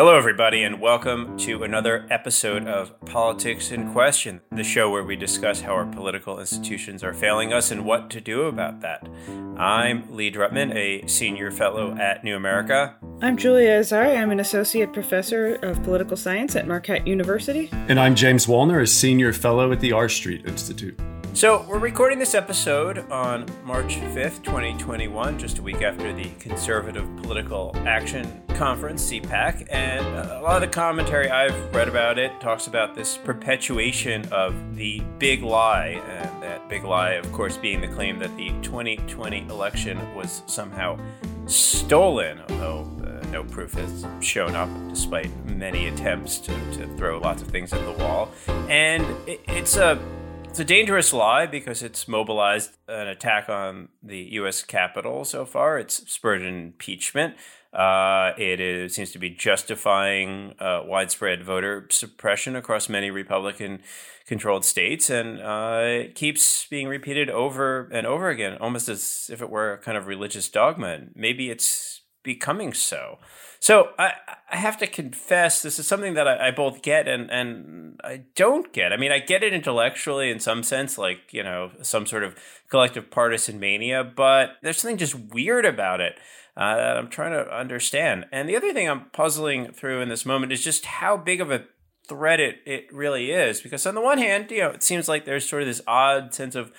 Hello, everybody, and welcome to another episode of Politics in Question, the show where we discuss how our political institutions are failing us and what to do about that. I'm Lee Drutman, a senior fellow at New America. I'm Julia Azari. I'm an associate professor of political science at Marquette University. And I'm James Wallner, a senior fellow at the R Street Institute. So, we're recording this episode on March 5th, 2021, just a week after the Conservative Political Action Conference, CPAC. And a lot of the commentary I've read about it talks about this perpetuation of the big lie. And that big lie, of course, being the claim that the 2020 election was somehow stolen, although uh, no proof has shown up despite many attempts to, to throw lots of things at the wall. And it, it's a it's a dangerous lie because it's mobilized an attack on the U.S. Capitol so far. It's spurred impeachment. Uh, it is, seems to be justifying uh, widespread voter suppression across many Republican controlled states, and uh, it keeps being repeated over and over again, almost as if it were a kind of religious dogma. And maybe it's becoming so. So I, I have to confess, this is something that I, I, both get and, and I don't get. I mean, I get it intellectually in some sense, like, you know, some sort of collective partisan mania, but there's something just weird about it uh, that I'm trying to understand. And the other thing I'm puzzling through in this moment is just how big of a threat it, it really is. Because on the one hand, you know, it seems like there's sort of this odd sense of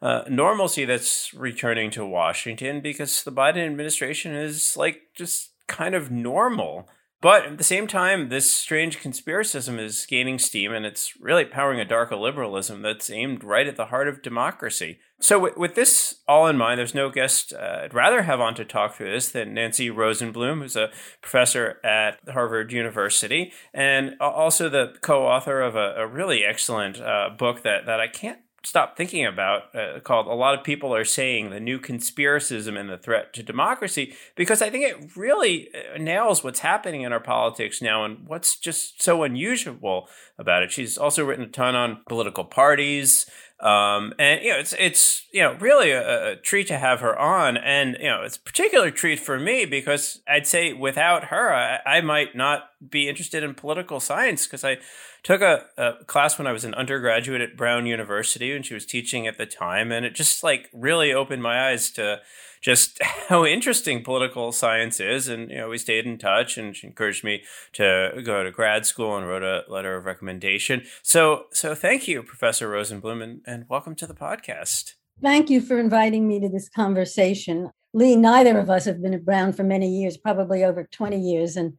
uh, normalcy that's returning to Washington because the Biden administration is like just kind of normal. But at the same time, this strange conspiracism is gaining steam and it's really powering a dark liberalism that's aimed right at the heart of democracy. So, with, with this all in mind, there's no guest uh, I'd rather have on to talk through this than Nancy Rosenblum, who's a professor at Harvard University and also the co author of a, a really excellent uh, book that, that I can't stop thinking about uh, called a lot of people are saying the new conspiracism and the threat to democracy because i think it really uh, nails what's happening in our politics now and what's just so unusual about it. She's also written a ton on political parties um, and you know, it's it's you know really a, a, treat to have her on, and you know, it's a particular treat for me because I'd say without her, I, I might not be interested in political science because I took a, a, class when I was an undergraduate at Brown University and she was teaching at the time, and it just like really opened my eyes to just how interesting political science is. And, you know, we stayed in touch and she encouraged me to go to grad school and wrote a letter of recommendation. So, so thank you, Professor Rosenblum, and, and welcome to the podcast. Thank you for inviting me to this conversation. Lee, neither of us have been at Brown for many years, probably over 20 years, and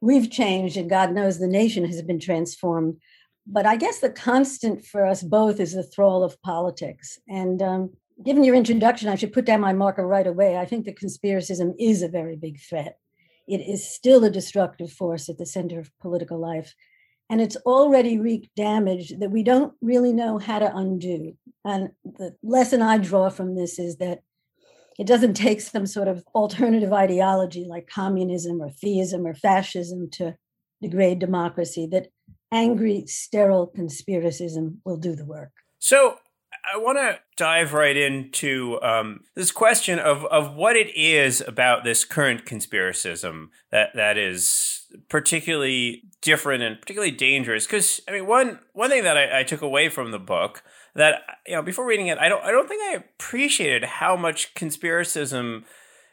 we've changed, and God knows the nation has been transformed. But I guess the constant for us both is the thrall of politics. And um, given your introduction, I should put down my marker right away. I think that conspiracism is a very big threat. It is still a destructive force at the center of political life. And it's already wreaked damage that we don't really know how to undo. And the lesson I draw from this is that it doesn't take some sort of alternative ideology like communism or theism or fascism to degrade democracy, that angry, sterile conspiracism will do the work. So I want to dive right into um, this question of, of what it is about this current conspiracism that, that is particularly different and particularly dangerous. Because I mean, one one thing that I, I, took away from the book that you know before reading it, I don't I don't think I appreciated how much conspiracism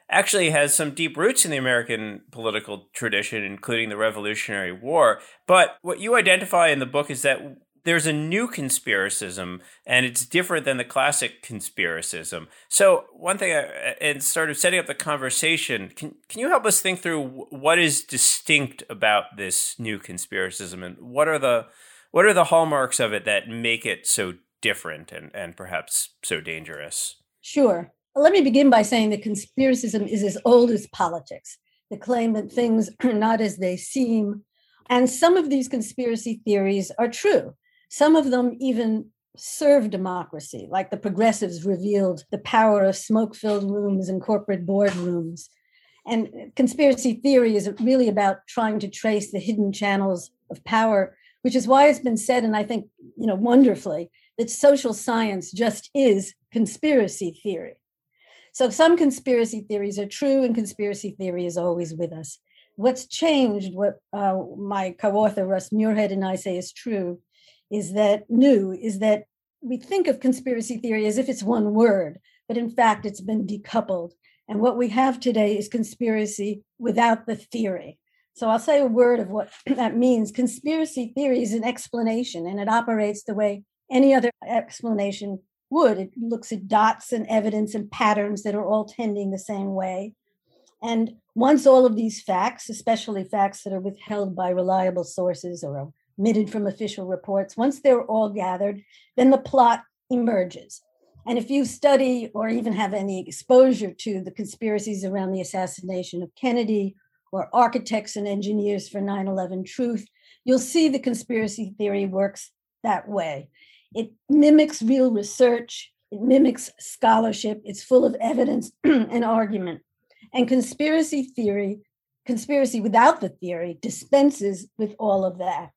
actually has some deep roots in the American political tradition, including the Revolutionary War. But what you identify in the book is that there's a new conspiracism and it's different than the classic conspiracism. So one thing, and sort of setting up the conversation, can can you help us think through what is distinct about this new conspiracism and what are the what are the hallmarks of it that make it so different and and perhaps so dangerous? Sure. Let me begin by saying that conspiracism is as old as politics. The claim that things are not as they seem. And some of these conspiracy theories are true. Some of them even serve democracy, like the progressives revealed the power of smoke filled rooms and corporate boardrooms. And conspiracy theory is really about trying to trace the hidden channels of power, which is why it's been said, and I think, you know, wonderfully, that social science just is conspiracy theory. So some conspiracy theories are true, and conspiracy theory is always with us. What's changed, what uh, my co author Russ Muirhead and I say is true, is that new, is that we think of conspiracy theory as if it's one word, but in fact, it's been decoupled. And what we have today is conspiracy without the theory. So I'll say a word of what that means. Conspiracy theory is an explanation, and it operates the way any other explanation would. It looks at dots and evidence and patterns that are all tending the same way. And once all of these facts, especially facts that are withheld by reliable sources or omitted from official reports, once they're all gathered, then the plot emerges. And if you study or even have any exposure to the conspiracies around the assassination of Kennedy or architects and engineers for 9 11 truth, you'll see the conspiracy theory works that way. It mimics real research, it mimics scholarship, it's full of evidence and argument. And conspiracy theory, conspiracy without the theory, dispenses with all of that.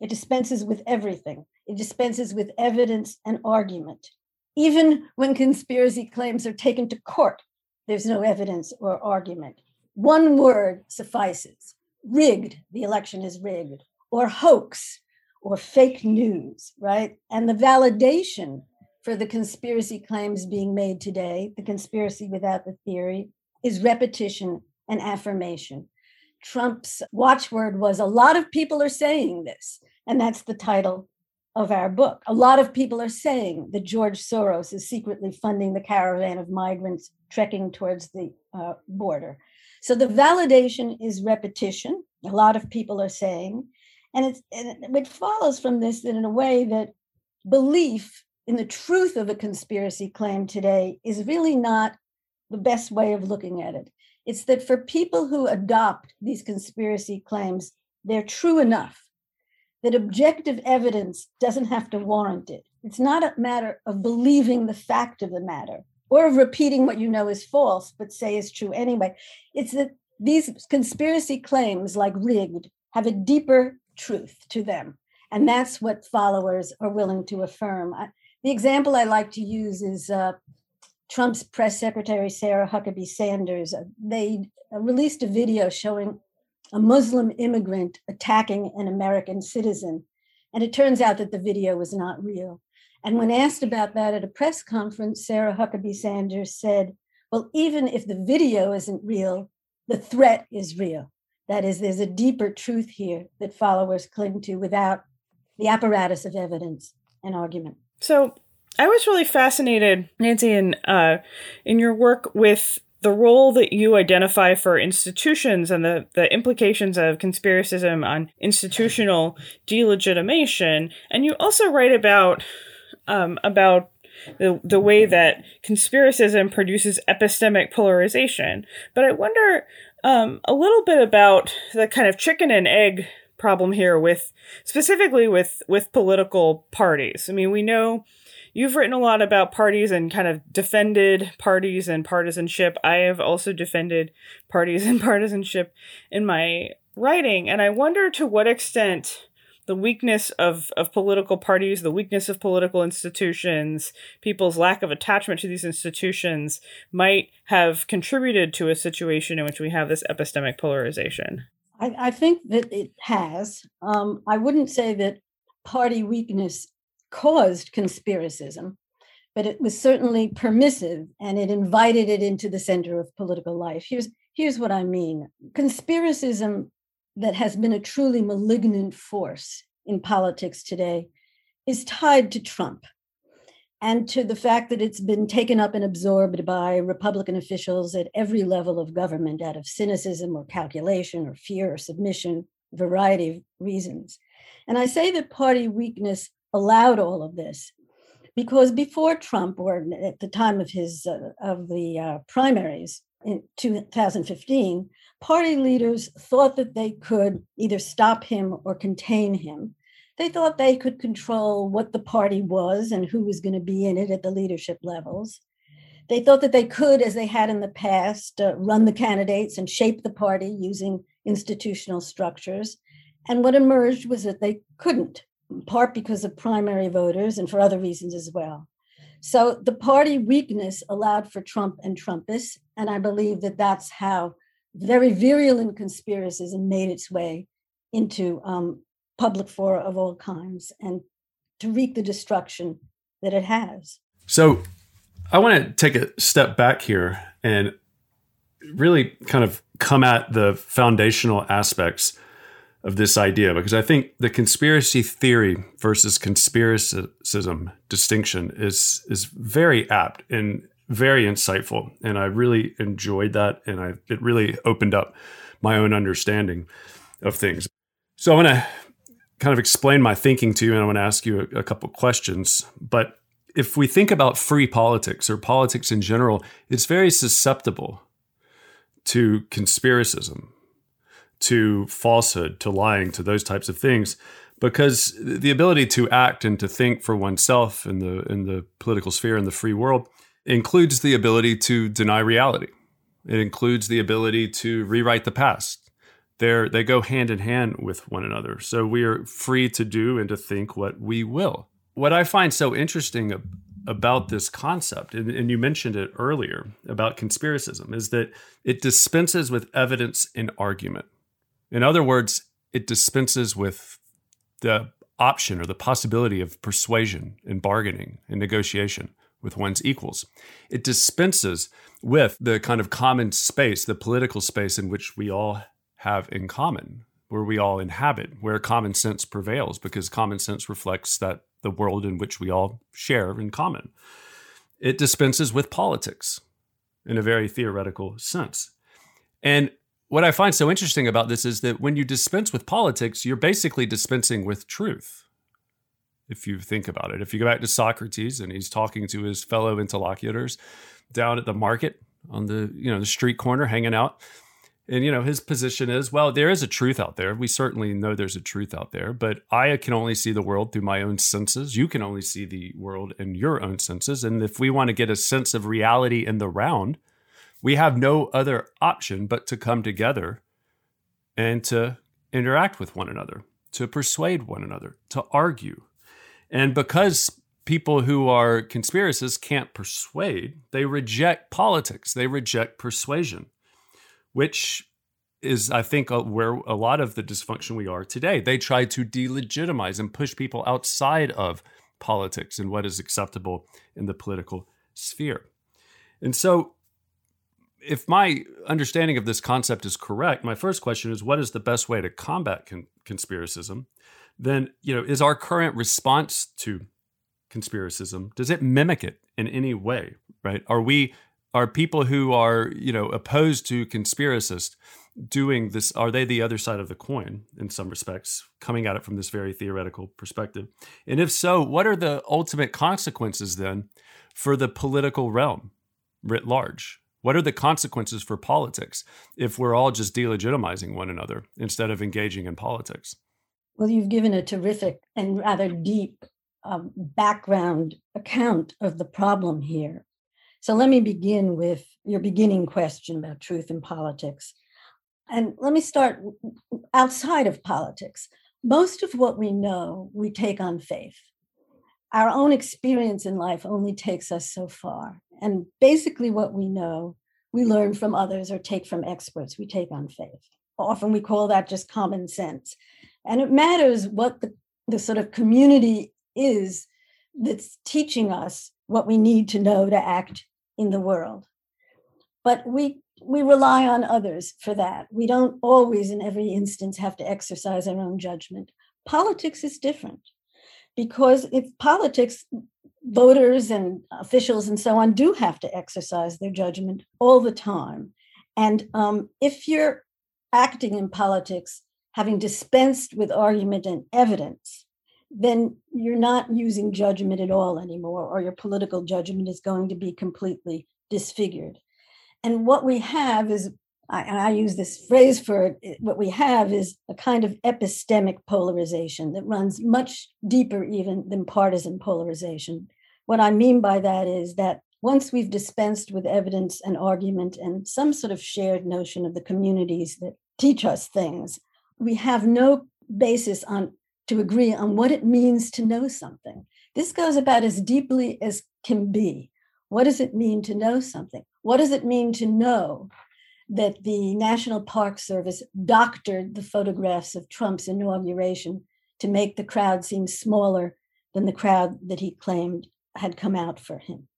It dispenses with everything. It dispenses with evidence and argument. Even when conspiracy claims are taken to court, there's no evidence or argument. One word suffices rigged, the election is rigged, or hoax, or fake news, right? And the validation for the conspiracy claims being made today, the conspiracy without the theory, is repetition and affirmation. Trump's watchword was a lot of people are saying this, and that's the title of our book. A lot of people are saying that George Soros is secretly funding the caravan of migrants trekking towards the uh, border. So the validation is repetition. A lot of people are saying, and, it's, and it follows from this that in a way that belief in the truth of a conspiracy claim today is really not the best way of looking at it. It's that for people who adopt these conspiracy claims, they're true enough that objective evidence doesn't have to warrant it. It's not a matter of believing the fact of the matter or of repeating what you know is false, but say is true anyway. It's that these conspiracy claims, like rigged, have a deeper truth to them. And that's what followers are willing to affirm. I, the example I like to use is uh, Trump's press secretary, Sarah Huckabee Sanders. Uh, they uh, released a video showing a Muslim immigrant attacking an American citizen. And it turns out that the video was not real. And when asked about that at a press conference, Sarah Huckabee Sanders said, Well, even if the video isn't real, the threat is real. That is, there's a deeper truth here that followers cling to without the apparatus of evidence and argument. So I was really fascinated, Nancy, in uh, in your work with the role that you identify for institutions and the, the implications of conspiracism on institutional delegitimation. And you also write about um, about the, the way that conspiracism produces epistemic polarization. But I wonder um, a little bit about the kind of chicken and egg problem here with specifically with with political parties. I mean, we know you've written a lot about parties and kind of defended parties and partisanship. I have also defended parties and partisanship in my writing, and I wonder to what extent the weakness of, of political parties, the weakness of political institutions, people's lack of attachment to these institutions might have contributed to a situation in which we have this epistemic polarization? I, I think that it has. Um, I wouldn't say that party weakness caused conspiracism, but it was certainly permissive and it invited it into the center of political life. Here's, here's what I mean conspiracism that has been a truly malignant force in politics today is tied to Trump and to the fact that it's been taken up and absorbed by Republican officials at every level of government out of cynicism or calculation or fear or submission, variety of reasons. And I say that party weakness allowed all of this because before Trump, or at the time of his uh, of the uh, primaries in 2015, party leaders thought that they could either stop him or contain him. They thought they could control what the party was and who was going to be in it at the leadership levels. They thought that they could, as they had in the past, uh, run the candidates and shape the party using institutional structures. And what emerged was that they couldn't, part because of primary voters and for other reasons as well. So the party weakness allowed for Trump and Trumpists. And I believe that that's how very virulent conspiracism made its way into um, public fora of all kinds and to wreak the destruction that it has. So I want to take a step back here and really kind of come at the foundational aspects of this idea because I think the conspiracy theory versus conspiracism distinction is is very apt and very insightful and I really enjoyed that and I it really opened up my own understanding of things. So I want to kind of explain my thinking to you and I want to ask you a, a couple questions. But if we think about free politics or politics in general, it's very susceptible to conspiracism, to falsehood, to lying, to those types of things because the ability to act and to think for oneself in the in the political sphere in the free world includes the ability to deny reality. It includes the ability to rewrite the past. They're, they go hand in hand with one another. So we are free to do and to think what we will. What I find so interesting about this concept, and, and you mentioned it earlier about conspiracism, is that it dispenses with evidence and argument. In other words, it dispenses with the option or the possibility of persuasion and bargaining and negotiation with one's equals. It dispenses with the kind of common space, the political space in which we all have in common, where we all inhabit, where common sense prevails, because common sense reflects that the world in which we all share in common. It dispenses with politics in a very theoretical sense. And what I find so interesting about this is that when you dispense with politics, you're basically dispensing with truth if you think about it. If you go back to Socrates and he's talking to his fellow interlocutors down at the market on the you know the street corner hanging out and you know his position is well there is a truth out there. We certainly know there's a truth out there but i can only see the world through my own senses. You can only see the world in your own senses. And if we want to get a sense of reality in the round we have no other option but to come together and to interact with one another to persuade one another to argue and because people who are conspiracists can't persuade, they reject politics, they reject persuasion, which is, I think, where a lot of the dysfunction we are today. They try to delegitimize and push people outside of politics and what is acceptable in the political sphere. And so, if my understanding of this concept is correct, my first question is what is the best way to combat con- conspiracism? then you know is our current response to conspiracism does it mimic it in any way right? Are we are people who are you know opposed to conspiracists doing this are they the other side of the coin in some respects coming at it from this very theoretical perspective? And if so what are the ultimate consequences then for the political realm writ large what are the consequences for politics if we're all just delegitimizing one another instead of engaging in politics well, you've given a terrific and rather deep um, background account of the problem here. So let me begin with your beginning question about truth in politics. And let me start outside of politics. Most of what we know, we take on faith. Our own experience in life only takes us so far. And basically, what we know, we learn from others or take from experts. We take on faith. Often we call that just common sense. And it matters what the, the sort of community is that's teaching us what we need to know to act in the world. But we we rely on others for that. We don't always, in every instance, have to exercise our own judgment. Politics is different because if politics, voters and officials and so on do have to exercise their judgment all the time. And um, if you're acting in politics having dispensed with argument and evidence, then you're not using judgment at all anymore, or your political judgment is going to be completely disfigured. And what we have is, and I use this phrase for it, what we have is a kind of epistemic polarization that runs much deeper even than partisan polarization. What I mean by that is that once we've dispensed with evidence and argument and some sort of shared notion of the communities that teach us things, we have no basis on to agree on what it means to know something. This goes about as deeply as can be. What does it mean to know something? What does it mean to know that the National Park Service doctored the photographs of Trump's inauguration to make the crowd seem smaller than the crowd that he claimed had come out for him.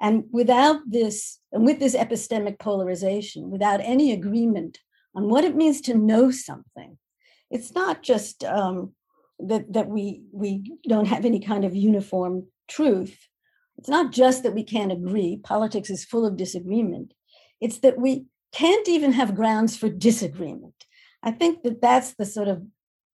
And without this, and with this epistemic polarization, without any agreement on what it means to know something, it's not just um, that that we we don't have any kind of uniform truth. It's not just that we can't agree. Politics is full of disagreement. It's that we can't even have grounds for disagreement. I think that that's the sort of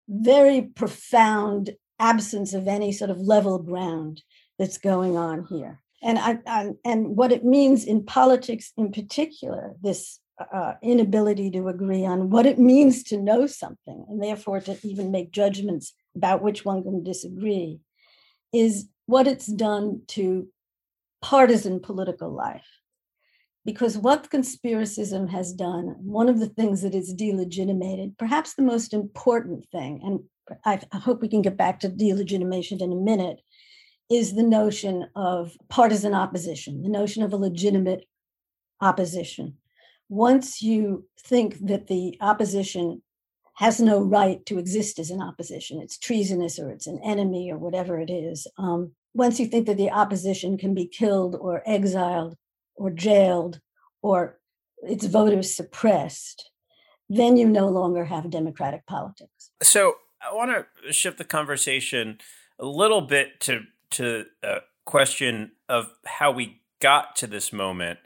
very profound absence of any sort of level ground that's going on here. And I, I and what it means in politics in particular, this uh, inability to agree on what it means to know something and therefore to even make judgments about which one can disagree, is what it's done to partisan political life. Because what conspiracism has done, one of the things that it's delegitimated, perhaps the most important thing, and I, I hope we can get back to delegitimation in a minute, is the notion of partisan opposition, the notion of a legitimate opposition. Once you think that the opposition has no right to exist as an opposition, it's treasonous or it's an enemy or whatever it is, um, once you think that the opposition can be killed or exiled or jailed or its voters suppressed, then you no longer have democratic politics. So I want to shift the conversation a little bit to to a question of how we got to this moment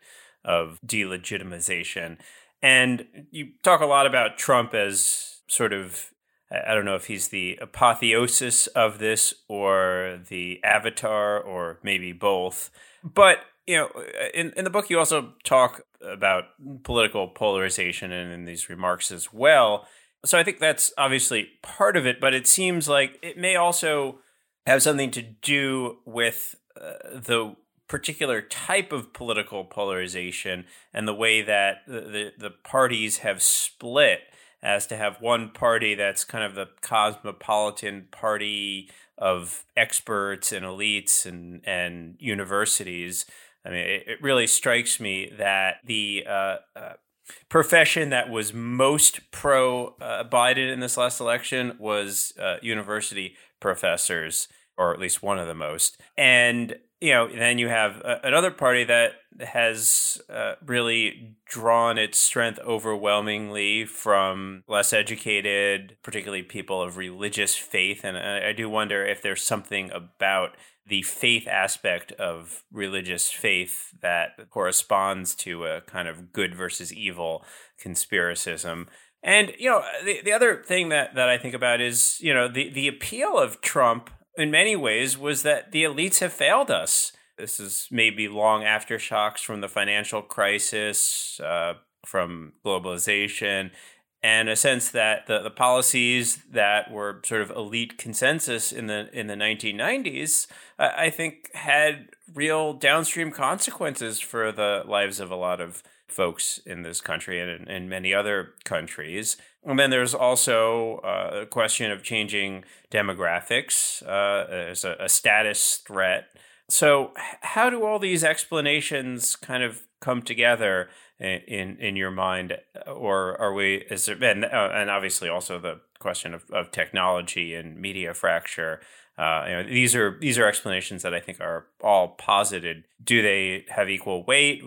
of delegitimization. And you talk a lot about Trump as sort of I don't know if he's the apotheosis of this or the avatar or maybe both. But, you know, in, in the book, you also talk about political polarization and in these remarks as well. So I think that's obviously part of it, but it seems like it may also have something to do with uh, the particular type of political polarization and the way that the, the, the parties have split as to have one party that's kind of the cosmopolitan party of experts and elites and, and universities. I mean, it, it really strikes me that the uh, uh, profession that was most pro uh, Biden in this last election was uh, university professors, or at least one of the most. And you know, then you have uh, another party that has uh, really drawn its strength overwhelmingly from less educated, particularly people of religious faith. And I, I do wonder if there's something about the faith aspect of religious faith that corresponds to a kind of good versus evil conspiracism. And you know, the, the other thing that, that I think about is, you know, the, the appeal of Trump in many ways was that the elites have failed us. This is maybe long aftershocks from the financial crisis, uh, from globalization, and a sense that the, the policies that were sort of elite consensus in the in the 1990s, uh, I think, had real downstream consequences for the lives of a lot of folks in this country and in, in many other countries. And then there's also uh, a question of changing demographics uh, as a, a, status threat. So, how do all these explanations kind of come together in in, your mind, or are we? Is there and, uh, and obviously also the question of, of technology and media fracture. Uh, you know, these are these are explanations that I think are all posited. Do they have equal weight?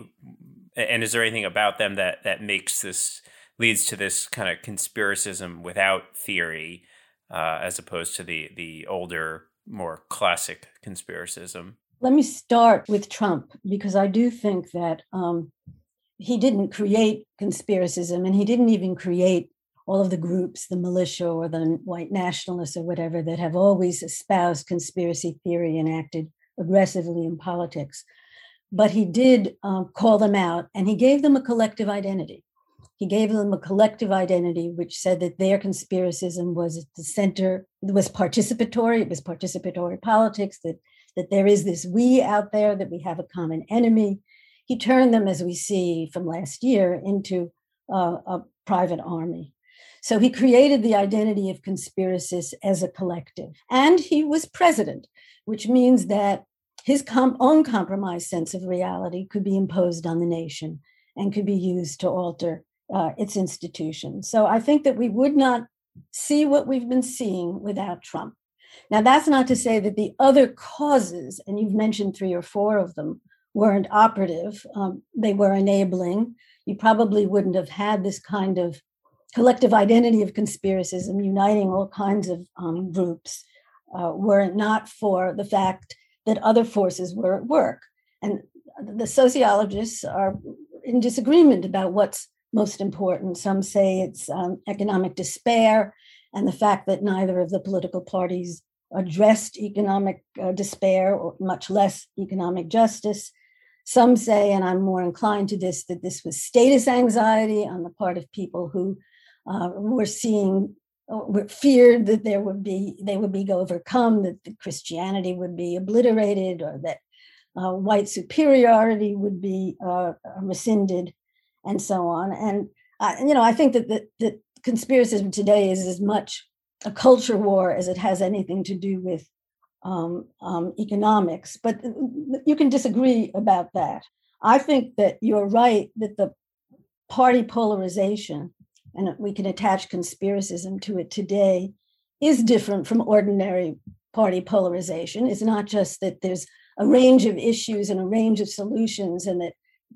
And is there anything about them that that makes this leads to this kind of conspiracism without theory, uh, as opposed to the the older, more classic conspiracism. Let me start with Trump because I do think that um, he didn't create conspiracism, and he didn't even create all of the groups, the militia or the white nationalists or whatever, that have always espoused conspiracy theory and acted aggressively in politics. But he did um, call them out and he gave them a collective identity. He gave them a collective identity, which said that their conspiracism was at the center, it was participatory, it was participatory politics, that, that there is this we out there, that we have a common enemy. He turned them, as we see from last year, into uh, a private army. So he created the identity of conspiracists as a collective. And he was president, which means that his own compromised sense of reality could be imposed on the nation and could be used to alter uh, its institutions. So I think that we would not see what we've been seeing without Trump. Now, that's not to say that the other causes, and you've mentioned three or four of them, weren't operative. Um, they were enabling. You probably wouldn't have had this kind of collective identity of conspiracism uniting all kinds of um, groups uh, were it not for the fact that other forces were at work. And the sociologists are in disagreement about what's most important. Some say it's um, economic despair and the fact that neither of the political parties addressed economic uh, despair or much less economic justice. Some say, and I'm more inclined to this, that this was status anxiety on the part of people who uh, were seeing were feared that there would be they would be overcome, that Christianity would be obliterated, or that uh, white superiority would be uh, rescinded, and so on. And you know, I think that that, that conspiracism today is as much a culture war as it has anything to do with um, um, economics. But you can disagree about that. I think that you're right that the party polarization, and we can attach conspiracism to it today, is different from ordinary party polarization. It's not just that there's a range of issues and a range of solutions, and that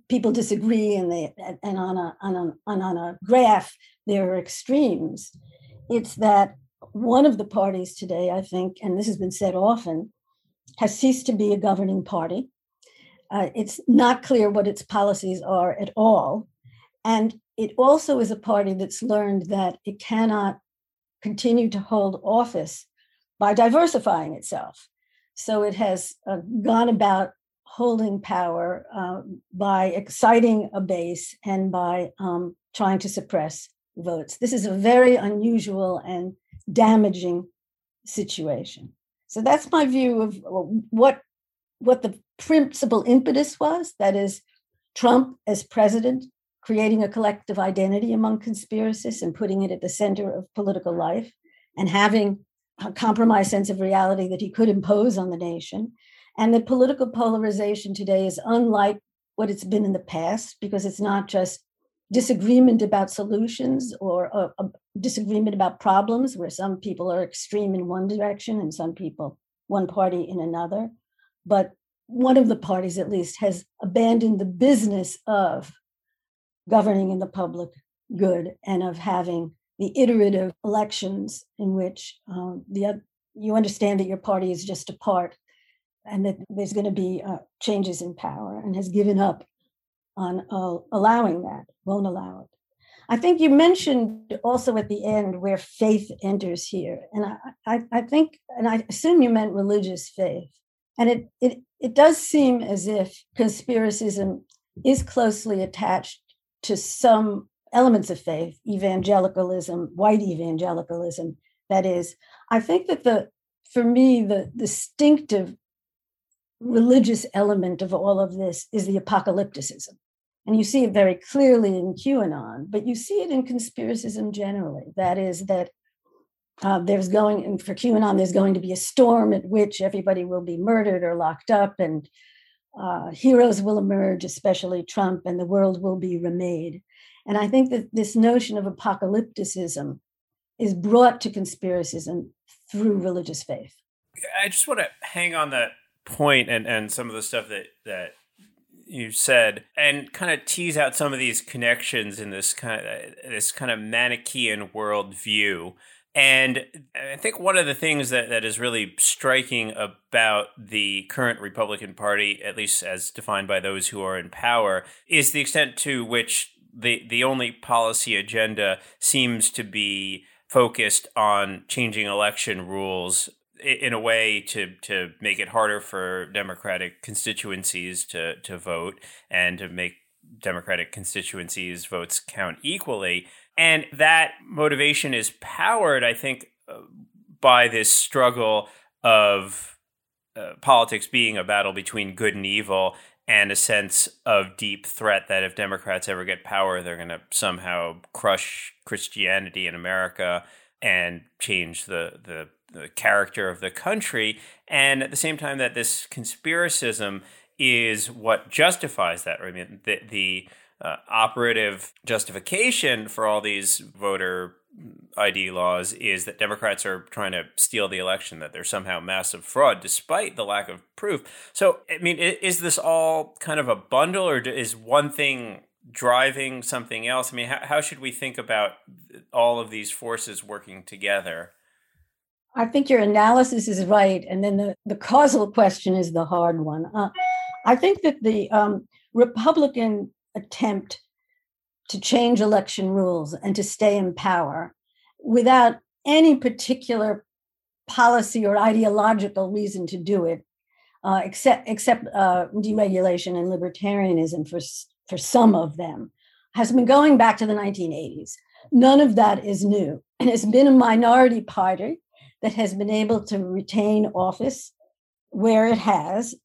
people disagree, and they and on a on a on a graph there are extremes. It's that one of the parties today, I think, and this has been said often, has ceased to be a governing party. Uh, it's not clear what its policies are at all. And it also is a party that's learned that it cannot continue to hold office by diversifying itself. So it has uh, gone about holding power uh, by exciting a base and by um, trying to suppress votes. This is a very unusual and damaging situation. So that's my view of uh, what what the principal impetus was. That is, Trump as president creating a collective identity among conspiracists and putting it at the center of political life, and having a compromised sense of reality that he could impose on the nation. And that political polarization today is unlike what it's been in the past because it's not just disagreement about solutions or a, disagreement about problems where some people are extreme in one direction and some people one party in another. But one of the parties at least has abandoned the business of governing in the public good and of having the iterative elections in which um, the you understand that your party is just a part and that there's going to be uh, changes in power and has given up on uh, allowing that, won't allow it. I think you mentioned also at the end where faith enters here. And I, I, I think, and I assume you meant religious faith. And it, it, it does seem as if conspiracism is closely attached to some elements of faith, evangelicalism, white evangelicalism. That is, I think that the, for me, the distinctive religious element of all of this is the apocalypticism. And you see it very clearly in QAnon, but you see it in conspiracism generally. That is, that uh, there's going, and for QAnon, there's going to be a storm at which everybody will be murdered or locked up, and uh, heroes will emerge, especially Trump, and the world will be remade. And I think that this notion of apocalypticism is brought to conspiracism through religious faith. I just want to hang on that point and, and some of the stuff that, that you said and kind of tease out some of these connections in this kind of this kind of Manichaean worldview. And I think one of the things that, that is really striking about the current Republican Party, at least as defined by those who are in power, is the extent to which the the only policy agenda seems to be focused on changing election rules in a way to to make it harder for Democratic constituencies to to vote and to make Democratic constituencies votes count equally. And that motivation is powered, I think, uh, by this struggle of uh, politics being a battle between good and evil and a sense of deep threat that if Democrats ever get power, they're going to somehow crush Christianity in America and change the the the character of the country, and at the same time that this conspiracism is what justifies that. I mean, the the uh, operative justification for all these voter ID laws is that Democrats are trying to steal the election, that there's somehow massive fraud, despite the lack of proof. So, I mean, is this all kind of a bundle, or is one thing driving something else? I mean, how, how should we think about all of these forces working together? I think your analysis is right. And then the, the causal question is the hard one. Uh, I think that the um, Republican attempt to change election rules and to stay in power without any particular policy or ideological reason to do it, uh, except except uh, deregulation and libertarianism for for some of them, has been going back to the 1980s. None of that is new, and it's been a minority party that has been able to retain office where it has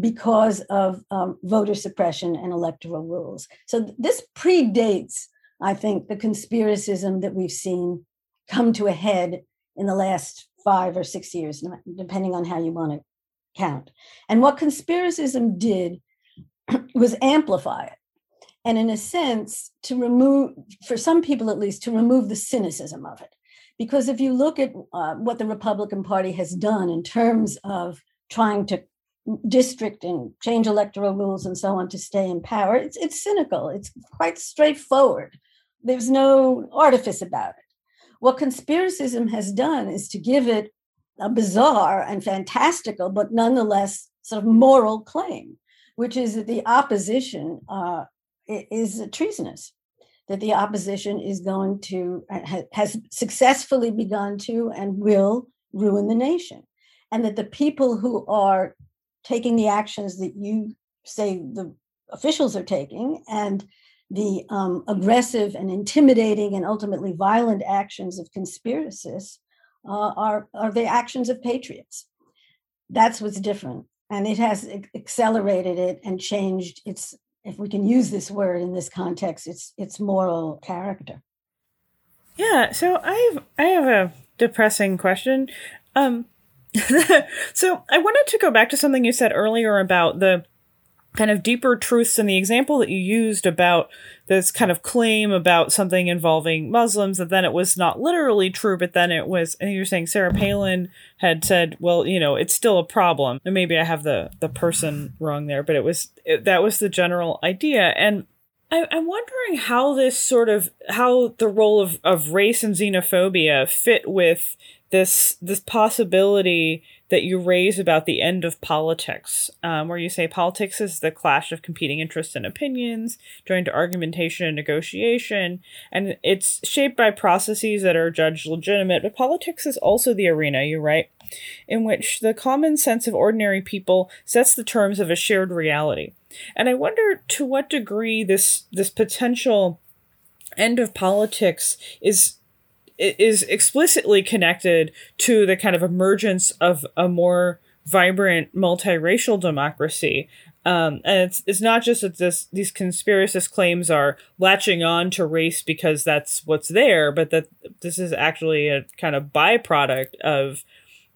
because of um, voter suppression and electoral rules. So th- this predates, I think, the conspiracism that we've seen come to a head in the last five or six years, depending on how you want to count. And what conspiracism did was amplify it. And in a sense, to remove, for some people at least, to remove the cynicism of it. Because if you look at uh, what the Republican Party has done in terms of trying to district and change electoral rules and so on to stay in power. It's it's cynical. It's quite straightforward. There's no artifice about it. What conspiracism has done is to give it a bizarre and fantastical, but nonetheless sort of moral claim, which is that the opposition uh, is treasonous, that the opposition is going to has successfully begun to and will ruin the nation, and that the people who are taking the actions that you say the officials are taking and the um, aggressive and intimidating and ultimately violent actions of conspiracists uh, are, are the actions of patriots. That's what's different. And it has accelerated it and changed its, if we can use this word in this context, its its moral character. Yeah, so I have I have a depressing question. Um, so I wanted to go back to something you said earlier about the kind of deeper truths in the example that you used about this kind of claim about something involving Muslims that then it was not literally true, but then it was, and you're saying Sarah Palin had said, well, you know, it's still a problem. And maybe I have the, the person wrong there, but it was, it, that was the general idea. And I, I'm wondering how this sort of, how the role of, of race and xenophobia fit with this this possibility that you raise about the end of politics, um, where you say politics is the clash of competing interests and opinions, joined to argumentation and negotiation, and it's shaped by processes that are judged legitimate. But politics is also the arena, you write, in which the common sense of ordinary people sets the terms of a shared reality. And I wonder to what degree this this potential end of politics is is explicitly connected to the kind of emergence of a more vibrant multiracial democracy. Um, and it's it's not just that this these conspiracist claims are latching on to race because that's what's there, but that this is actually a kind of byproduct of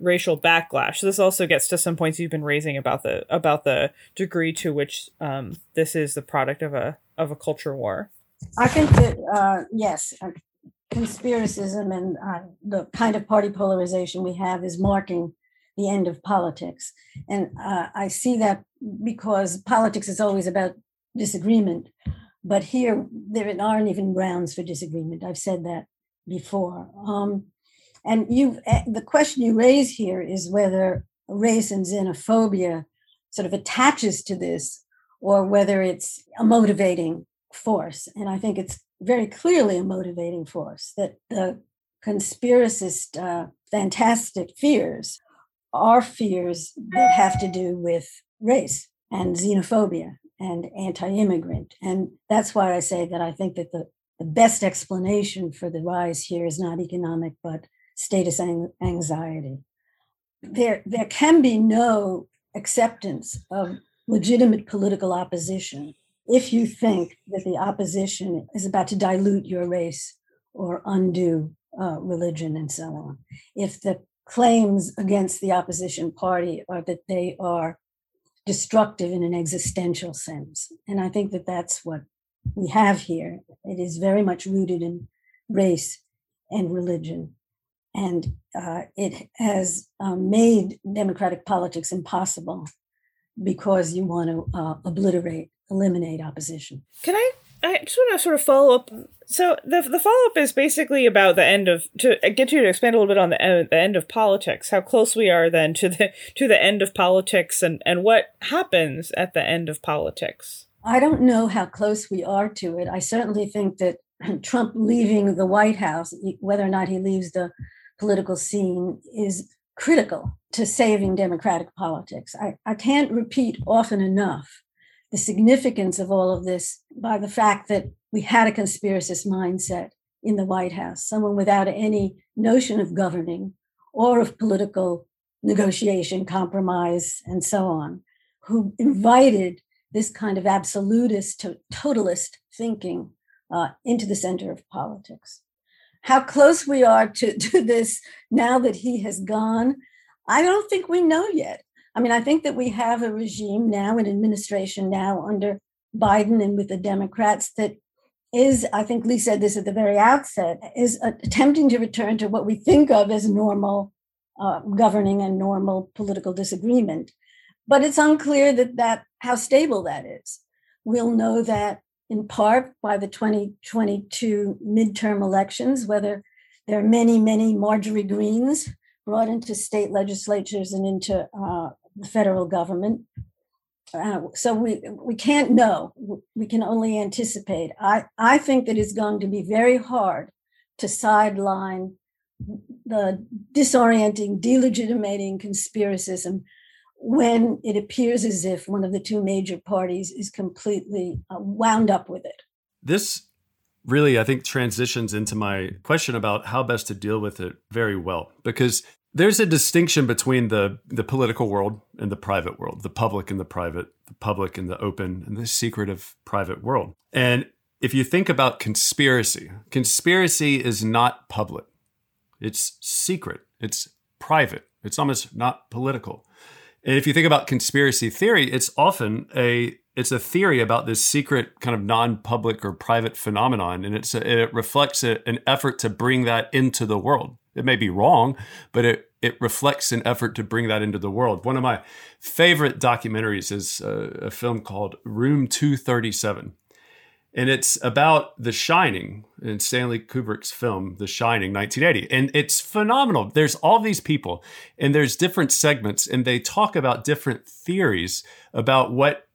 racial backlash. This also gets to some points you've been raising about the about the degree to which um, this is the product of a of a culture war. I think that uh, yes, conspiracism and uh, the kind of party polarization we have is marking the end of politics. And uh, I see that because politics is always about disagreement. But here, there aren't even grounds for disagreement. I've said that before. Um, and you, eh, the question you raise here is whether race and xenophobia sort of attaches to this, or whether it's a motivating force. And I think it's very clearly a motivating force that the conspiracist uh, fantastic fears are fears that have to do with race and xenophobia and anti-immigrant and that's why i say that i think that the, the best explanation for the rise here is not economic but status anxiety there there can be no acceptance of legitimate political opposition if you think that the opposition is about to dilute your race or undo uh, religion and so on, if the claims against the opposition party are that they are destructive in an existential sense, and I think that that's what we have here. It is very much rooted in race and religion. And uh, it has um, made democratic politics impossible because you want to uh, obliterate, eliminate opposition. Can I? I just want to sort of follow up. So the the follow up is basically about the end of to get you to expand a little bit on the end, the end of politics. How close we are then to the to the end of politics, and and what happens at the end of politics. I don't know how close we are to it. I certainly think that Trump leaving the White House, whether or not he leaves the political scene, is critical to saving democratic politics. I, I can't repeat often enough the significance of all of this by the fact that we had a conspiracist mindset in the White House, someone without any notion of governing or of political negotiation, compromise, and so on, who invited this kind of absolutist to totalist thinking uh, into the center of politics. How close we are to, to this now that he has gone, I don't think we know yet. I mean, I think that we have a regime now, an administration now under Biden and with the Democrats that is, I think Lee said this at the very outset, is attempting to return to what we think of as normal uh, governing and normal political disagreement. But it's unclear that that how stable that is. We'll know that in part by the 2022 midterm elections, whether there are many, many Marjorie Greenes brought into state legislatures and into uh, the federal government. Uh, so we we can't know. We can only anticipate. I I think that it's going to be very hard to sideline the disorienting, delegitimating conspiracism when it appears as if one of the two major parties is completely uh, wound up with it. This really, I think, transitions into my question about how best to deal with it very well, because there's a distinction between the the political world and the private world, the public and the private, the public and the open, and the secretive private world. And if you think about conspiracy, conspiracy is not public. It's secret. It's private. It's almost not political. And if you think about conspiracy theory, it's often a it's a theory about this secret kind of non-public or private phenomenon, and it's a, it reflects a, an effort to bring that into the world. It may be wrong, but it it reflects an effort to bring that into the world. One of my favorite documentaries is a, a film called Room Two Thirty Seven, and it's about The Shining in Stanley Kubrick's film The Shining 1980 and it's phenomenal. There's all these people and there's different segments and they talk about different theories about what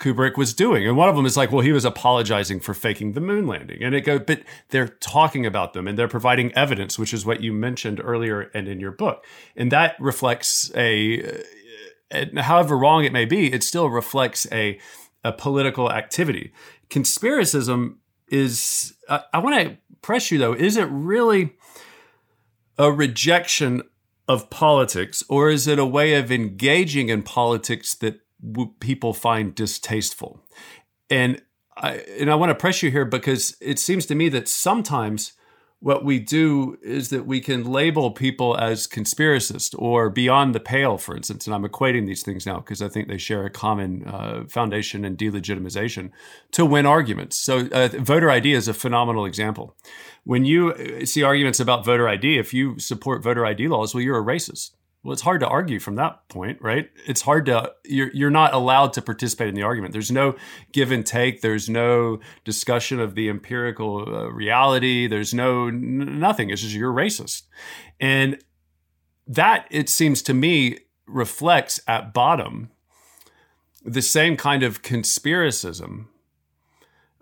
Kubrick was doing. And one of them is like well he was apologizing for faking the moon landing. And it goes but they're talking about them and they're providing evidence which is what you mentioned earlier and in your book. And that reflects a uh, however wrong it may be it still reflects a a political activity. Conspiracism is uh, I, I want to press you though is it really a rejection of politics or is it a way of engaging in politics that w- people find distasteful and I, and I want to press you here because it seems to me that sometimes what we do is that we can label people as conspiracists or beyond the pale, for instance. And I'm equating these things now because I think they share a common uh, foundation in delegitimization to win arguments. So, uh, voter ID is a phenomenal example. When you uh, see arguments about voter ID, if you support voter ID laws, well, you're a racist. Well, it's hard to argue from that point, right? It's hard to you're you're not allowed to participate in the argument. There's no give and take. There's no discussion of the empirical uh, reality. There's no n- nothing. It's just you're racist, and that it seems to me reflects at bottom the same kind of conspiracism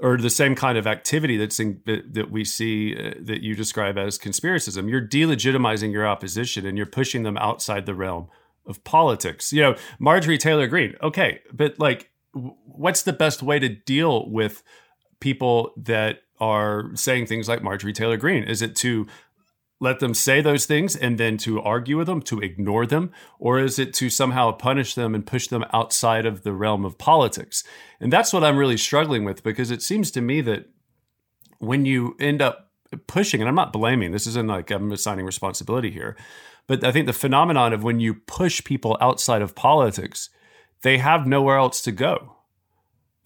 or the same kind of activity that's in, that, we see uh, that you describe as conspiracism. You're delegitimizing your opposition and you're pushing them outside the realm of politics. You know, Marjorie Taylor Greene. Okay, but like, what's the best way to deal with people that are saying things like Marjorie Taylor Greene? Is it to let them say those things and then to argue with them, to ignore them? Or is it to somehow punish them and push them outside of the realm of politics? And that's what I'm really struggling with because it seems to me that when you end up pushing, and I'm not blaming, this isn't like I'm assigning responsibility here, but I think the phenomenon of when you push people outside of politics, they have nowhere else to go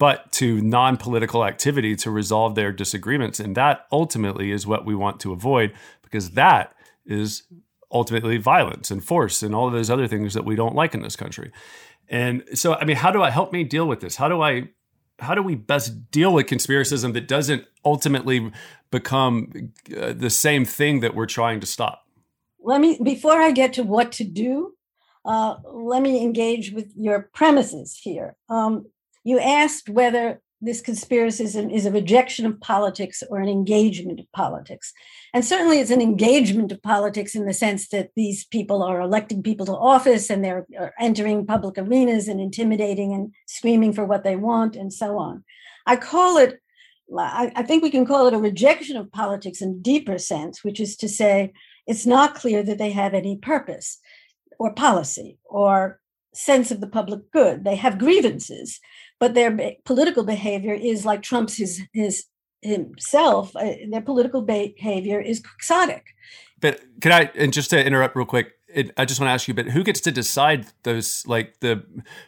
but to non political activity to resolve their disagreements. And that ultimately is what we want to avoid because that is ultimately violence and force and all of those other things that we don't like in this country. And so, I mean, how do I help me deal with this? How do I how do we best deal with conspiracism that doesn't ultimately become uh, the same thing that we're trying to stop? Let me before I get to what to do, uh, let me engage with your premises here. Um, you asked whether this conspiracism is a rejection of politics or an engagement of politics. And certainly it's an engagement of politics in the sense that these people are electing people to office and they're uh, entering public arenas and intimidating and screaming for what they want and so on. I call it, I think we can call it a rejection of politics in a deeper sense, which is to say, it's not clear that they have any purpose or policy or sense of the public good. They have grievances, but their political behavior is like Trump's his his himself. Uh, their political behavior is quixotic. But can I and just to interrupt real quick? It, I just want to ask you, but who gets to decide those? Like the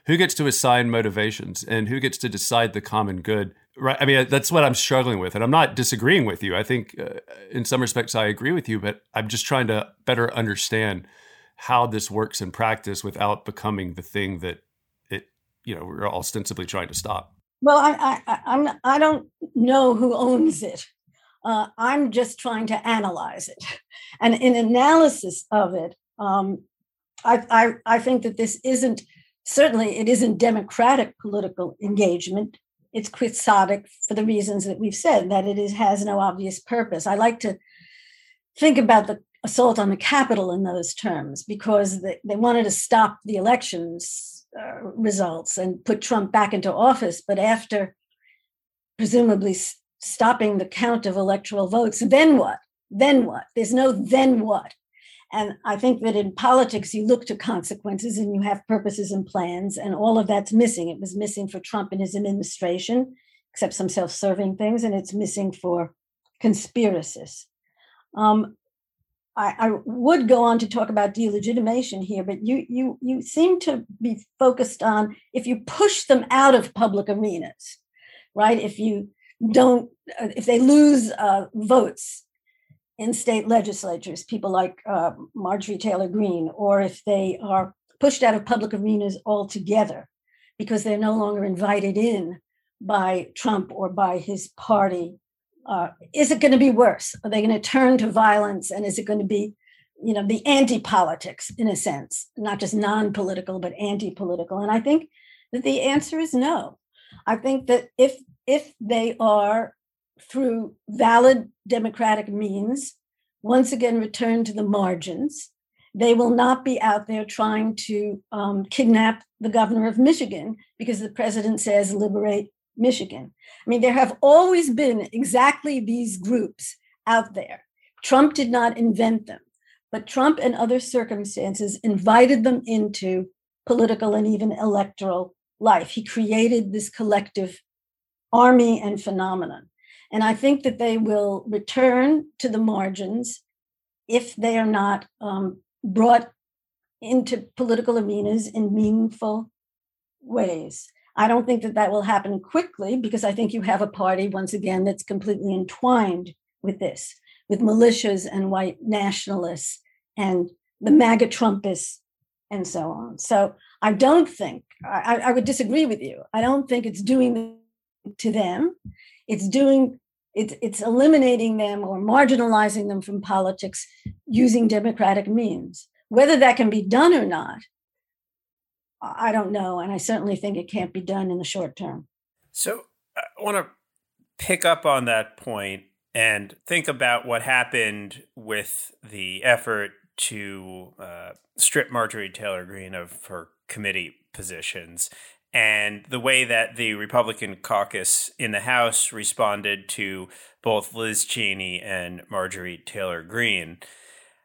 who gets to assign motivations and who gets to decide the common good? Right. I mean, that's what I'm struggling with, and I'm not disagreeing with you. I think, uh, in some respects, I agree with you, but I'm just trying to better understand how this works in practice without becoming the thing that you know we're ostensibly trying to stop. Well, I I I'm I don't know who owns it. Uh, I'm just trying to analyze it, and in analysis of it, um, I, I I think that this isn't certainly it isn't democratic political engagement. It's quixotic for the reasons that we've said that it is has no obvious purpose. I like to think about the assault on the Capitol in those terms because they, they wanted to stop the elections uh, results and put Trump back into office. But after presumably stopping the count of electoral votes, then what? Then what? There's no then what. And I think that in politics, you look to consequences and you have purposes and plans, and all of that's missing. It was missing for Trump and his administration, except some self serving things, and it's missing for conspiracists. Um, I, I, would go on to talk about delegitimation here, but you you you seem to be focused on if you push them out of public arenas, right? If you don't, uh, if they lose uh, votes in state legislatures, people like uh, Marjorie Taylor Greene, or if they are pushed out of public arenas altogether because they're no longer invited in by Trump or by his party uh, is it going to be worse? Are they going to turn to violence? And is it going to be, you know, the anti-politics in a sense, not just non-political, but anti-political? And I think that the answer is no. I think that if if they are through valid democratic means, once again return to the margins, they will not be out there trying to um, kidnap the governor of Michigan because the president says liberate Michigan. I mean, there have always been exactly these groups out there. Trump did not invent them, but Trump and other circumstances invited them into political and even electoral life. He created this collective army and phenomenon. And I think that they will return to the margins if they are not um, brought into political arenas in meaningful ways. I don't think that that will happen quickly because I think you have a party, once again, that's completely entwined with this, with militias and white nationalists and the MAGA Trumpists and so on. So I don't think, I, I would disagree with you. I don't think it's doing to them. It's doing, it's, it's eliminating them or marginalizing them from politics using democratic means. Whether that can be done or not I don't know. And I certainly think it can't be done in the short term. So I want to pick up on that point and think about what happened with the effort to uh, strip Marjorie Taylor Greene of her committee positions and the way that the Republican caucus in the House responded to both Liz Cheney and Marjorie Taylor Greene,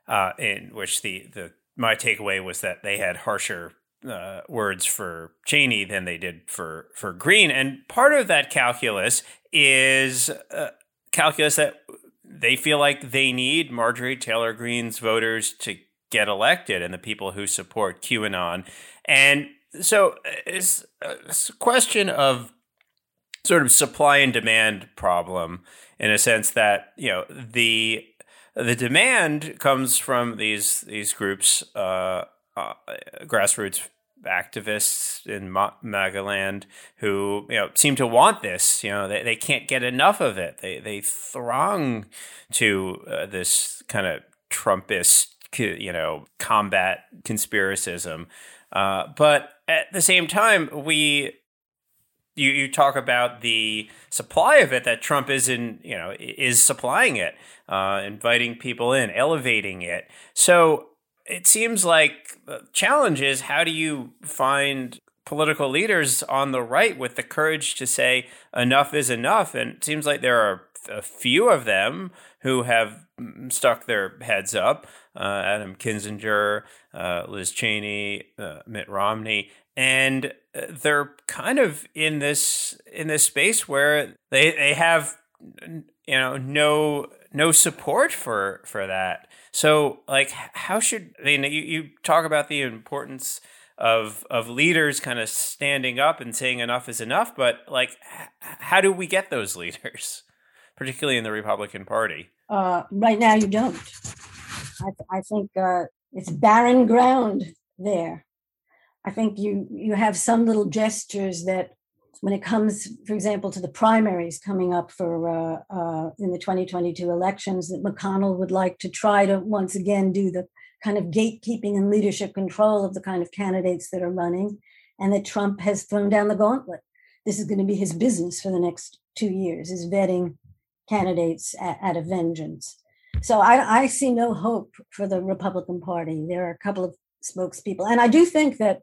uh, in which the, the my takeaway was that they had harsher uh, words for Cheney than they did for for Greene, and part of that calculus is uh, calculus that they feel like they need Marjorie Taylor Greene's voters to get elected, and the people who support QAnon, and so it's, it's a question of sort of supply and demand problem in a sense that you know the the demand comes from these these groups, uh, uh, grassroots activists in Magaland who you know seem to want this. You know, they, they can't get enough of it. They they throng to uh, this kind of Trumpist, you know, combat conspiracism. Uh, but at the same time, we you, you talk about the supply of it that Trump is in, you know, is supplying it, uh, inviting people in, elevating it. So it seems like the challenge is how do you find political leaders on the right with the courage to say enough is enough? And it seems like there are a few of them who have stuck their heads up. Uh, Adam Kinzinger, uh, Liz Cheney, uh, Mitt Romney, and uh, they're kind of in this in this space where they they have you know no no support for for that. So like how should I mean you, you talk about the importance of of leaders kind of standing up and saying enough is enough, but like how do we get those leaders, particularly in the Republican Party? Uh, right now, you don't. I, th- I think uh, it's barren ground there. I think you you have some little gestures that when it comes, for example, to the primaries coming up for uh, uh, in the 2022 elections, that McConnell would like to try to once again do the kind of gatekeeping and leadership control of the kind of candidates that are running, and that Trump has thrown down the gauntlet. This is going to be his business for the next two years: is vetting candidates at, at a vengeance. So I, I see no hope for the Republican Party. There are a couple of spokespeople, and I do think that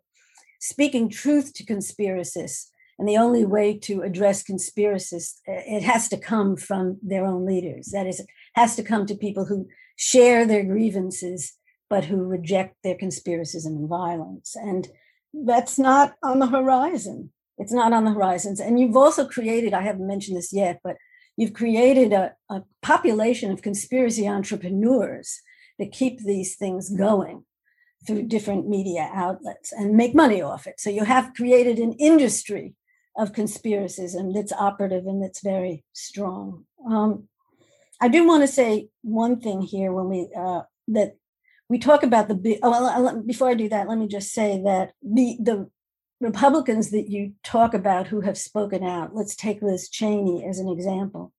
speaking truth to conspiracists. And the only way to address conspiracists, uh, it has to come from their own leaders. That is, it has to come to people who share their grievances, but who reject their conspiracism and violence. And that's not on the horizon. It's not on the horizons. And you've also created, I haven't mentioned this yet, but you've created a, a population of conspiracy entrepreneurs that keep these things going through different media outlets and make money off it. So you have created an industry of conspiracism that's operative and that's very strong. Um, I do want to say one thing here when we uh, that we talk about the. Oh, well, before I do that, let me just say that the the Republicans that you talk about who have spoken out. Let's take Liz Cheney as an example.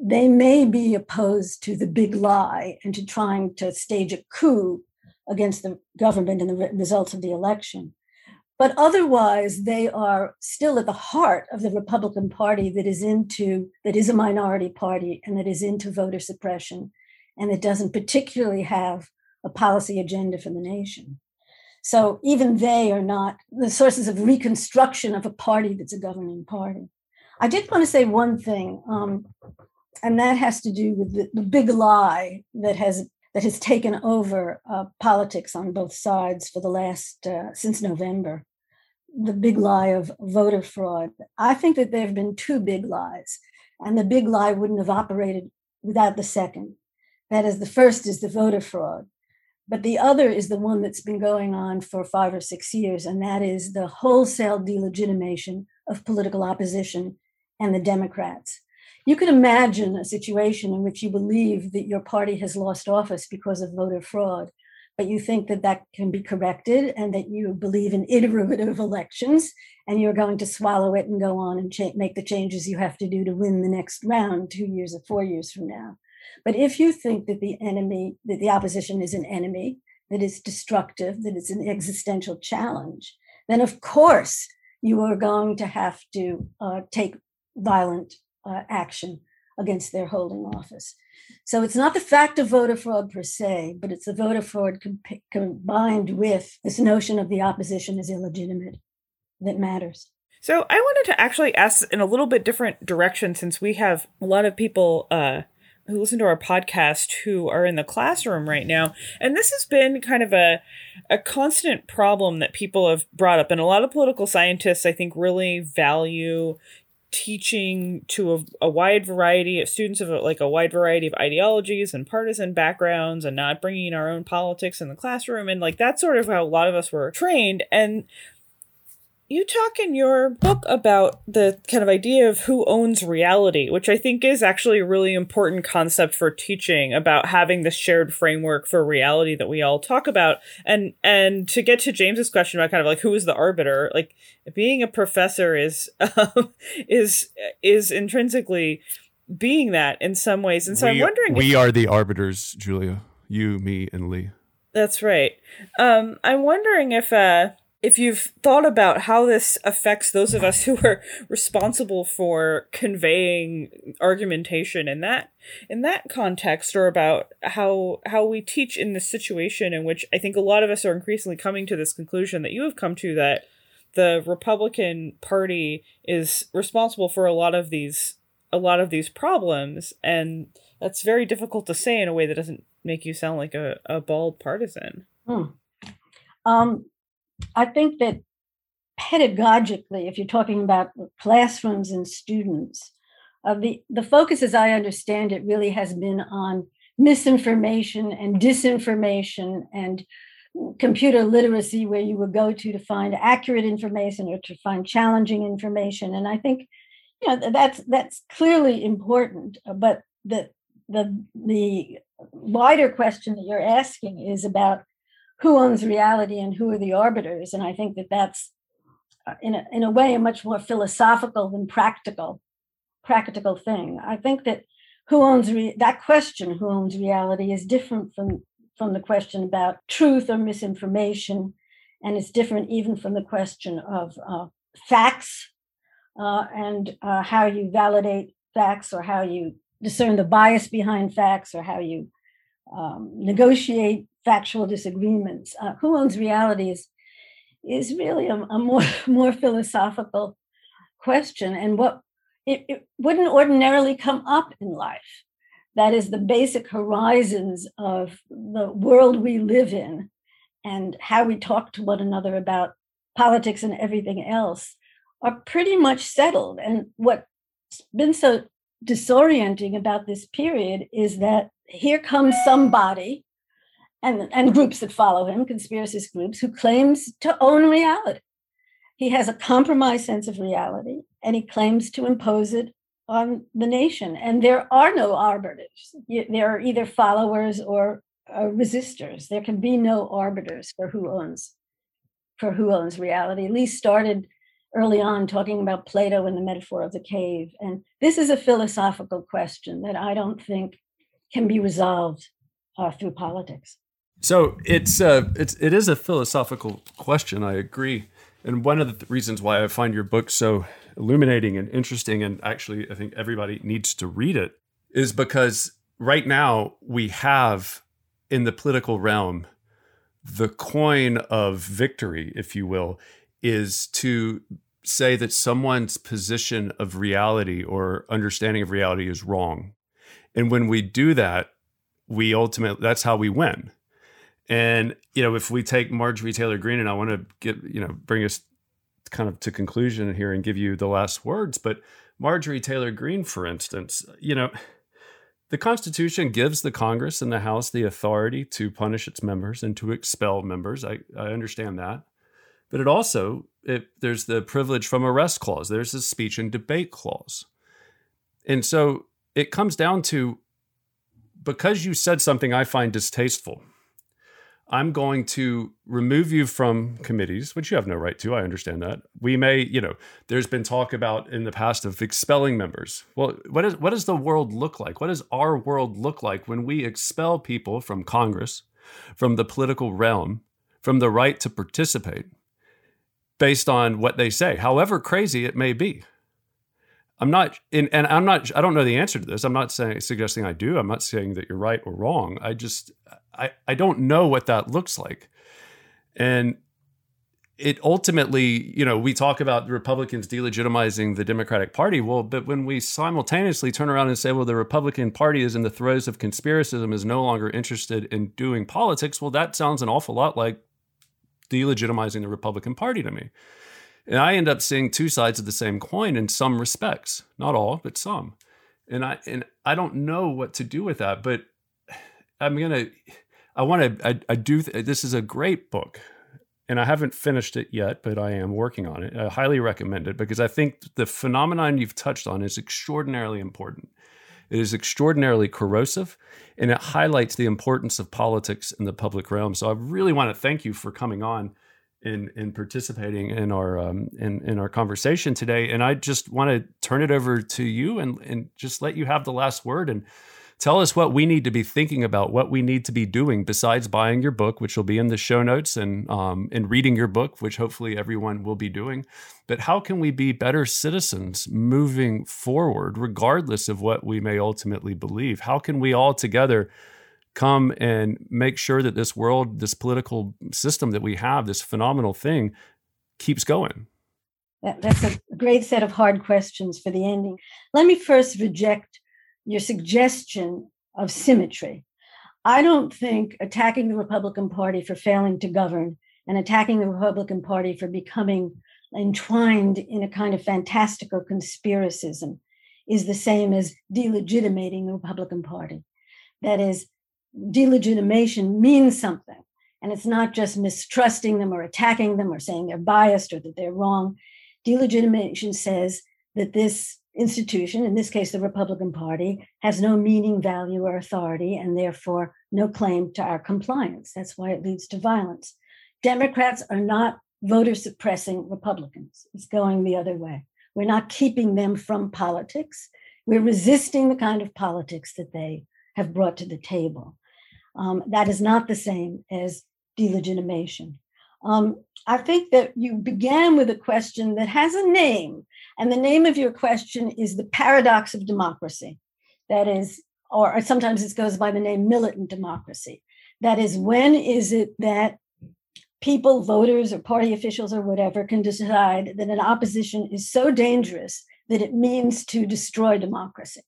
They may be opposed to the big lie and to trying to stage a coup against the government and the results of the election. But otherwise, they are still at the heart of the Republican Party that is into, that is a minority party and that is into voter suppression and that doesn't particularly have a policy agenda for the nation. So even they are not the sources of reconstruction of a party that's a governing party. I did want to say one thing, um, and that has to do with the, the big lie that has that has taken over uh, politics on both sides for the last uh, since November. The big lie of voter fraud. I think that there have been two big lies, and the big lie wouldn't have operated without the second. That is, the first is the voter fraud, but the other is the one that's been going on for five or six years, and that is the wholesale delegitimation of political opposition and the Democrats you can imagine a situation in which you believe that your party has lost office because of voter fraud, but you think that that can be corrected and that you believe in iterative elections and you're going to swallow it and go on and cha- make the changes you have to do to win the next round two years or four years from now. But if you think that the enemy, that the opposition is an enemy, that is destructive, that it's an existential challenge, then of course you are going to have to uh, take violent uh, action against their holding office. So it's not the fact of voter fraud per se, but it's the voter fraud combined with this notion of the opposition is illegitimate that matters. So I wanted to actually ask in a little bit different direction since we have a lot of people uh, who listen to our podcast who are in the classroom right now, and this has been kind of a a constant problem that people have brought up, and a lot of political scientists I think really value teaching to a, a wide variety of students of like a wide variety of ideologies and partisan backgrounds and not bringing our own politics in the classroom. And like that's sort of how a lot of us were trained. And you talk in your book about the kind of idea of who owns reality, which I think is actually a really important concept for teaching about having this shared framework for reality that we all talk about. And and to get to James's question about kind of like who is the arbiter, like being a professor is um, is is intrinsically being that in some ways. And so we, I'm wondering we if, are the arbiters, Julia. You, me, and Lee. That's right. Um, I'm wondering if uh if you've thought about how this affects those of us who are responsible for conveying argumentation in that in that context or about how how we teach in this situation in which I think a lot of us are increasingly coming to this conclusion that you have come to that the Republican Party is responsible for a lot of these a lot of these problems and that's very difficult to say in a way that doesn't make you sound like a, a bald partisan. Hmm. Um, I think that pedagogically, if you're talking about classrooms and students, uh, the, the focus, as I understand it, really has been on misinformation and disinformation and computer literacy, where you would go to to find accurate information or to find challenging information. And I think, you know, that's that's clearly important. Uh, but the the the wider question that you're asking is about who owns reality and who are the arbiters. And I think that that's, uh, in a, in a way, a much more philosophical than practical, practical thing. I think that who owns re- that question, who owns reality, is different from from the question about truth or misinformation, and it's different even from the question of uh, facts uh, and uh, how you validate facts or how you discern the bias behind facts or how you um, negotiate factual disagreements. Uh, who owns reality is, is really a, a, more, more philosophical question and what it, it wouldn't ordinarily come up in life. That is the basic horizons of the world we live in and how we talk to one another about politics and everything else are pretty much settled. And what's been so disorienting about this period is that here comes somebody and, and groups that follow him, conspiracist groups, who claims to own reality. He has a compromised sense of reality and he claims to impose it on the nation. And there are no arbiters. There are either followers or uh, resistors. There can be no arbiters for who owns for who owns reality. Lee started early on talking about Plato and the metaphor of the cave. And this is a philosophical question that I don't think can be resolved uh, through politics. So it's uh, it's it is a philosophical question. I agree, and one of the reasons why I find your book so illuminating and interesting, and actually I think everybody needs to read it, is because right now we have in the political realm the coin of victory, if you will, is to say that someone's position of reality or understanding of reality is wrong. And when we do that, we ultimately that's how we win. And you know, if we take Marjorie Taylor Greene, and I want to get you know bring us kind of to conclusion here and give you the last words, but Marjorie Taylor Greene, for instance, you know, the Constitution gives the Congress and the House the authority to punish its members and to expel members. I, I understand that. But it also, it, there's the privilege from arrest clause, there's the speech and debate clause. And so it comes down to because you said something I find distasteful, I'm going to remove you from committees, which you have no right to. I understand that. We may, you know, there's been talk about in the past of expelling members. Well, what is what does the world look like? What does our world look like when we expel people from Congress, from the political realm, from the right to participate based on what they say, however crazy it may be? I'm not in, and I'm not. I don't know the answer to this. I'm not saying suggesting I do. I'm not saying that you're right or wrong. I just I I don't know what that looks like, and it ultimately, you know, we talk about Republicans delegitimizing the Democratic Party. Well, but when we simultaneously turn around and say, well, the Republican Party is in the throes of conspiracism, is no longer interested in doing politics, well, that sounds an awful lot like delegitimizing the Republican Party to me. And I end up seeing two sides of the same coin in some respects, not all, but some. And I and I don't know what to do with that, but I'm gonna. I want to. I, I do. This is a great book, and I haven't finished it yet, but I am working on it. I highly recommend it because I think the phenomenon you've touched on is extraordinarily important. It is extraordinarily corrosive and it highlights the importance of politics in the public realm. So I really want to thank you for coming on and, and participating in our um, in, in our conversation today. And I just want to turn it over to you and, and just let you have the last word and tell us what we need to be thinking about, what we need to be doing besides buying your book, which will be in the show notes, and um, and reading your book, which hopefully everyone will be doing. But how can we be better citizens moving forward, regardless of what we may ultimately believe? How can we all together? come and make sure that this world, this political system that we have, this phenomenal thing, keeps going? That's a great set of hard questions for the ending. Let me first reject your suggestion of symmetry. I don't think attacking the Republican Party for failing to govern and attacking the Republican Party for becoming entwined in a kind of fantastical conspiracism is the same as delegitimating the Republican Party. That is, delegitimation means something. And it's not just mistrusting them or attacking them or saying they're biased or that they're wrong. Delegitimation says that this institution, in this case, the Republican Party, has no meaning, value, or authority, and therefore no claim to our compliance. That's why it leads to violence. Democrats are not voter suppressing Republicans, it's going the other way. We're not keeping them from politics. We're resisting the kind of politics that they have brought to the table. Um, that is not the same as delegitimation. Um, I think that you began with a question that has a name, and the name of your question is the paradox of democracy. That is, or sometimes it goes by the name militant democracy. That is, when is it that people, voters, or party officials, or whatever, can decide that an opposition is so dangerous that it means to destroy democracy?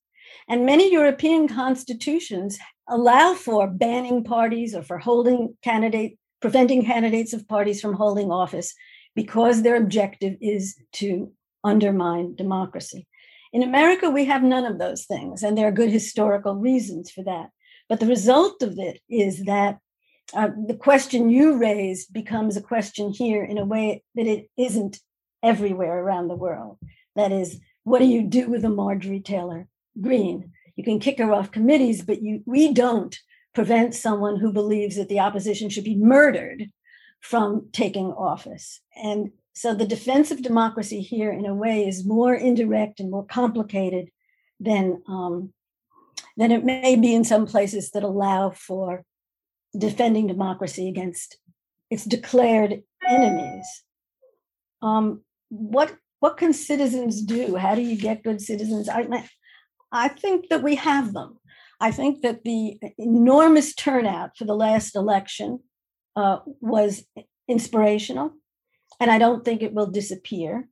And many European constitutions allow for banning parties or for holding candidate, preventing candidates of parties from holding office because their objective is to undermine democracy. In America, we have none of those things, and there are good historical reasons for that. But the result of it is that uh, the question you raised becomes a question here in a way that it isn't everywhere around the world. That is, what do you do with a Marjorie Taylor Greene? You can kick her off committees, but you, we don't prevent someone who believes that the opposition should be murdered from taking office. And so the defense of democracy here, in a way, is more indirect and more complicated than um, than it may be in some places that allow for defending democracy against its declared enemies. Um, what what can citizens do? How do you get good citizens? I I think that we have them. I think that the enormous turnout for the last election uh, was inspirational and I don't think it will disappear.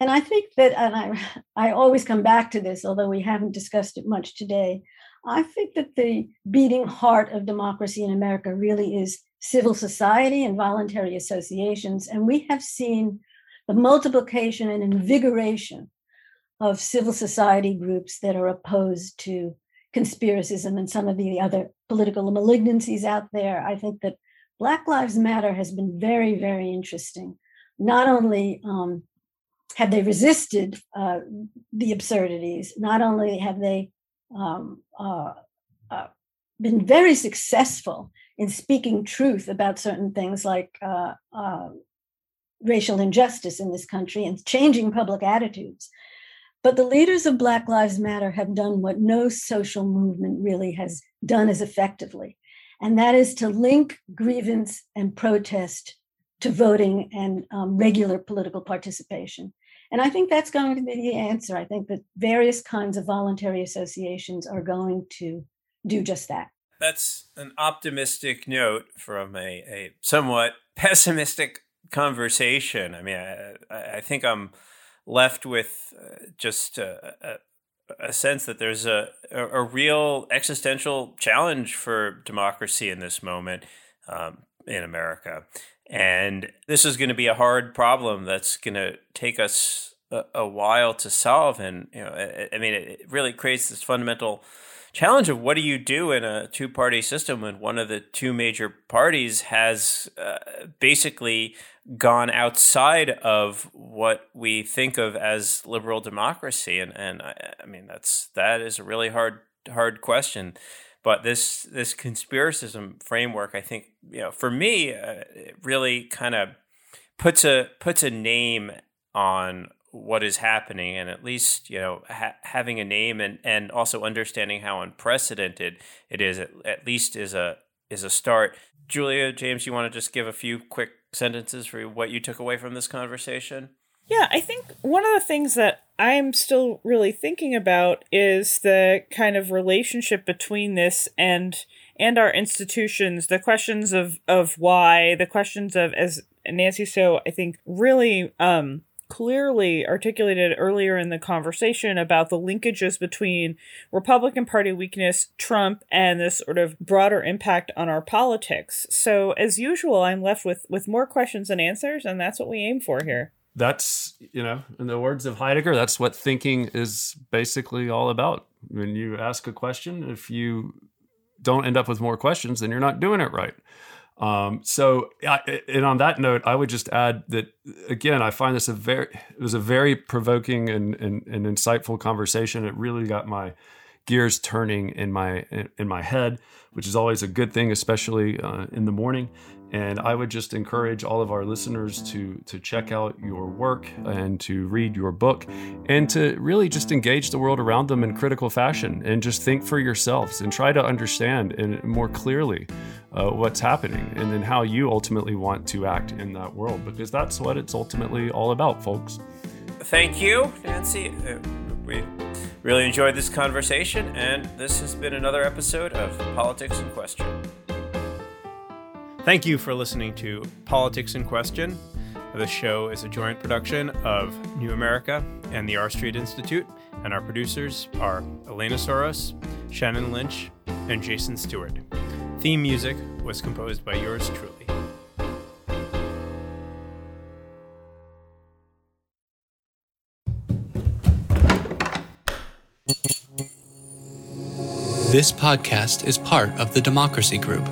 And I think that, and I, I always come back to this, although we haven't discussed it much today. I think that the beating heart of democracy in America really is civil society and voluntary associations. And we have seen the multiplication and invigoration of civil society groups that are opposed to conspiracism and some of the other political malignancies out there. I think that Black Lives Matter has been very, very interesting not only um, have they resisted uh, the absurdities, not only have they um, uh, uh, been very successful in speaking truth about certain things like uh, uh, racial injustice in this country and changing public attitudes. But the leaders of Black Lives Matter have done what no social movement really has done as effectively, and that is to link grievance and protest to voting and um, regular political participation. And I think that's going to be the answer. I think that various kinds of voluntary associations are going to do just that. That's an optimistic note from a, a somewhat pessimistic conversation. I mean, I, I think I'm left with uh, just a, a, a, sense that there's a, a, real existential challenge for democracy in this moment um, in America. And this is going to be a hard problem that's going to take us a, a while to solve. And, you know, I, I mean, it really creates this fundamental challenge of what do you do in a two party system when one of the two major parties has uh, basically gone outside of what we think of as liberal democracy? And and I, I mean that's that is a really hard hard question. But this this conspiracism framework i think you know for me uh, it really kind of puts a puts a name on what is happening and at least you know ha- having a name and and also understanding how unprecedented it is at, at least is a is a start. Julia james you want to just give a few quick sentences for what you took away from this conversation? Yeah i think one of the things that i'm still really thinking about is the kind of relationship between this and and our institutions the questions of of why the questions of as nancy so i think really um clearly articulated earlier in the conversation about the linkages between Republican Party weakness, Trump, and this sort of broader impact on our politics. So, as usual, I'm left with with more questions than answers, and that's what we aim for here. That's, you know, in the words of Heidegger, that's what thinking is basically all about. When you ask a question, if you don't end up with more questions, then you're not doing it right. Um, so, and on that note, I would just add that again, I find this a very it was a very provoking and, and, and insightful conversation. It really got my gears turning in my in my head, which is always a good thing, especially uh, in the morning. And I would just encourage all of our listeners to to check out your work and to read your book and to really just engage the world around them in critical fashion and just think for yourselves and try to understand and more clearly uh, what's happening and then how you ultimately want to act in that world because that's what it's ultimately all about, folks. Thank you, Nancy. Uh, we really enjoyed this conversation, and this has been another episode of Politics in Question. Thank you for listening to Politics in Question. The show is a joint production of New America and the R Street Institute, and our producers are Elena Souris, Shannon Lynch, and Jason Stewart. Theme music was composed by yours truly. This podcast is part of the Democracy Group